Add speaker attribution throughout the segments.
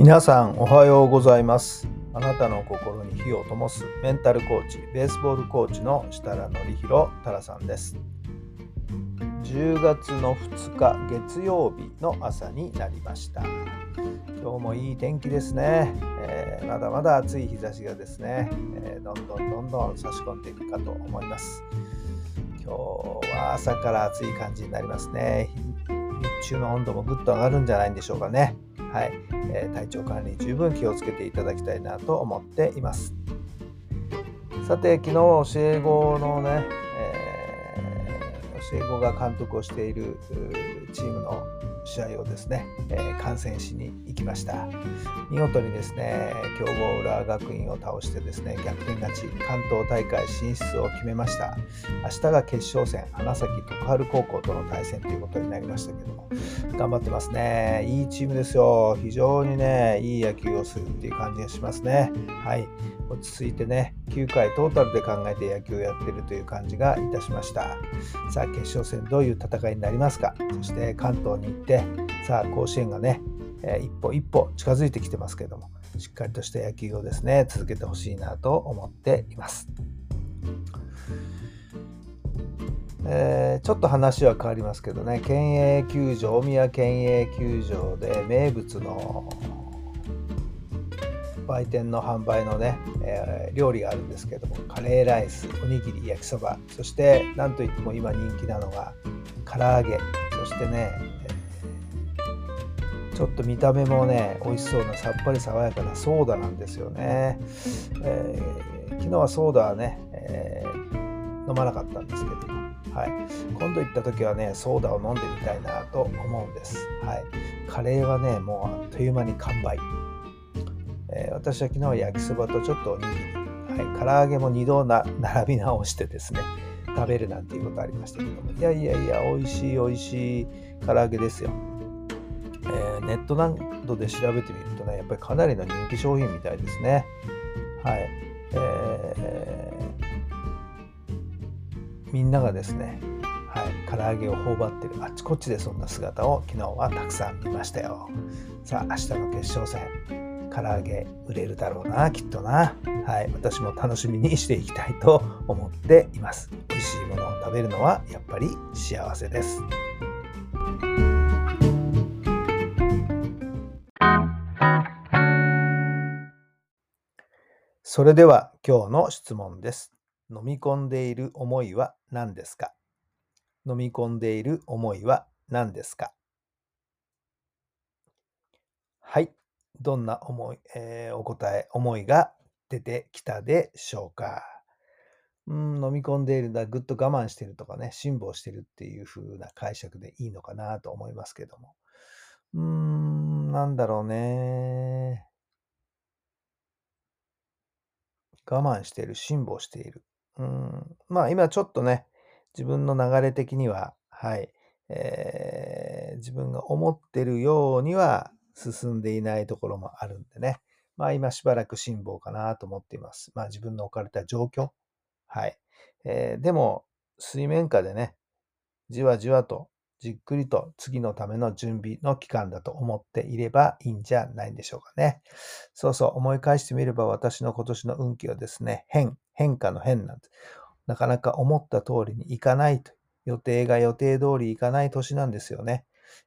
Speaker 1: 皆さんおはようございます。あなたの心に火を灯すメンタルコーチ、ベースボールコーチの設楽範弘太良さんです。10月の2日月曜日の朝になりました。今日もいい天気ですね。えーまだまだ暑い日差しがですね、えーどんどんどんどん差し込んでいくかと思います。今日は朝から暑い感じになりますね。日中の温度もぐっと上がるんじゃないんでしょうかね。はい、えー体調管理十分気をつけていただきたいなと思っています。さて昨日教え子のね、えー教え子が監督をしているチームの試合をですね、えー観戦しに行きました。見事にですね、強豪浦和学院を倒してですね、逆転勝ち、関東大会進出を決めました。明日が決勝戦、花咲徳栄高校との対戦ということになりましたけども、頑張ってますね。いいチームですよ。非常にね、いい野球をするっていう感じがしますね。はい。落ち着いてね、9回トータルで考えて野球をやってるという感じがいたしました。さあ、決勝戦どういう戦いになりますか？そして関東に行って、さあ、甲子園がね、えー一歩一歩近づいてきてますけども、しっかりとした野球をですね、続けてほしいなと思っています。えーちょっと話は変わりますけどね、県営球場、大宮県営球場で名物の売店の販売のね、えー料理があるんですけども、カレーライス、おにぎり、焼きそば、そしてなんといっても今人気なのが唐揚げ、そしてね、えちょっと見た目もね、美味しそうなさっぱり爽やかなソーダなんですよね。えー昨日はソーダはね、えー飲まなかったんですけども、はい、今度行った時はねソーダを飲んでみたいなと思うんです、はい、カレーはねもうあっという間に完売、えー私は昨日は焼きそばとちょっとおにぎり、はい、唐揚げも2度な並び直してですね食べるなんていうことありましたけども。いやいやいや美味しい美味しい唐揚げですよ、えーネットなどで調べてみるとねやっぱりかなりの人気商品みたいですね。はい。えーみんながですね、はい、唐揚げを頬張ってるあっちこっちでそんな姿を昨日はたくさん見ましたよ。さあ明日の決勝戦、唐揚げ売れるだろうな、きっとな。はい、私も楽しみにしていきたいと思っています。美味しいものを食べるのはやっぱり幸せです。それでは今日の質問です。飲み込んでいる思いは何ですか？飲み込んでいる思いは何ですか？はい。どんな思い、えーお答え、思いが出てきたでしょうか？うん、飲み込んでいるんだ、ぐっと我慢してるとかね、辛抱してるっていう風な解釈でいいのかなと思いますけども。うーん、なんだろうね。我慢している、辛抱している。うん、まあ今ちょっとね、自分の流れ的には、はい、えー自分が思ってるようには進んでいないところもあるんでね、まあ今しばらく辛抱かなと思っています。まあ自分の置かれた状況。はい。えーでも、水面下でね、じわじわとじっくりと次のための準備の期間だと思っていればいいんじゃないんでしょうかね。そうそう、思い返してみれば私の今年の運気はですね、変、変化の変なんです。なかなか思った通りにいかないと。予定が予定通りいかない年なんですよね。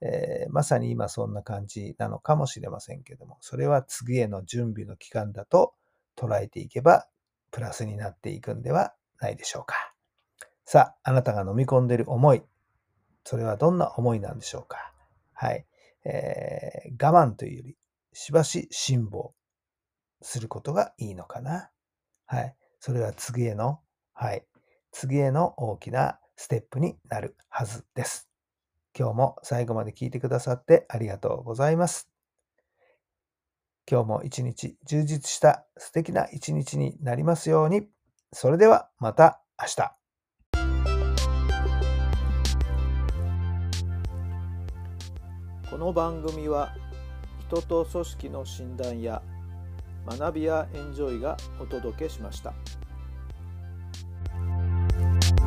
Speaker 1: えーまさに今そんな感じなのかもしれませんけども、それは次への準備の期間だと捉えていけば、プラスになっていくんではないでしょうか。さあ、あなたが飲み込んでる思い、それはどんな思いなんでしょうか。はい。えー我慢というより、しばし辛抱することがいいのかな。はい。それは次への、はい。次への大きなステップになるはずです。今日も最後まで聞いてくださってありがとうございます。今日も一日充実した素敵な一日になりますように。それではまた明日。この番組は人と組織の診断や学びやエンジョイがお届けしました。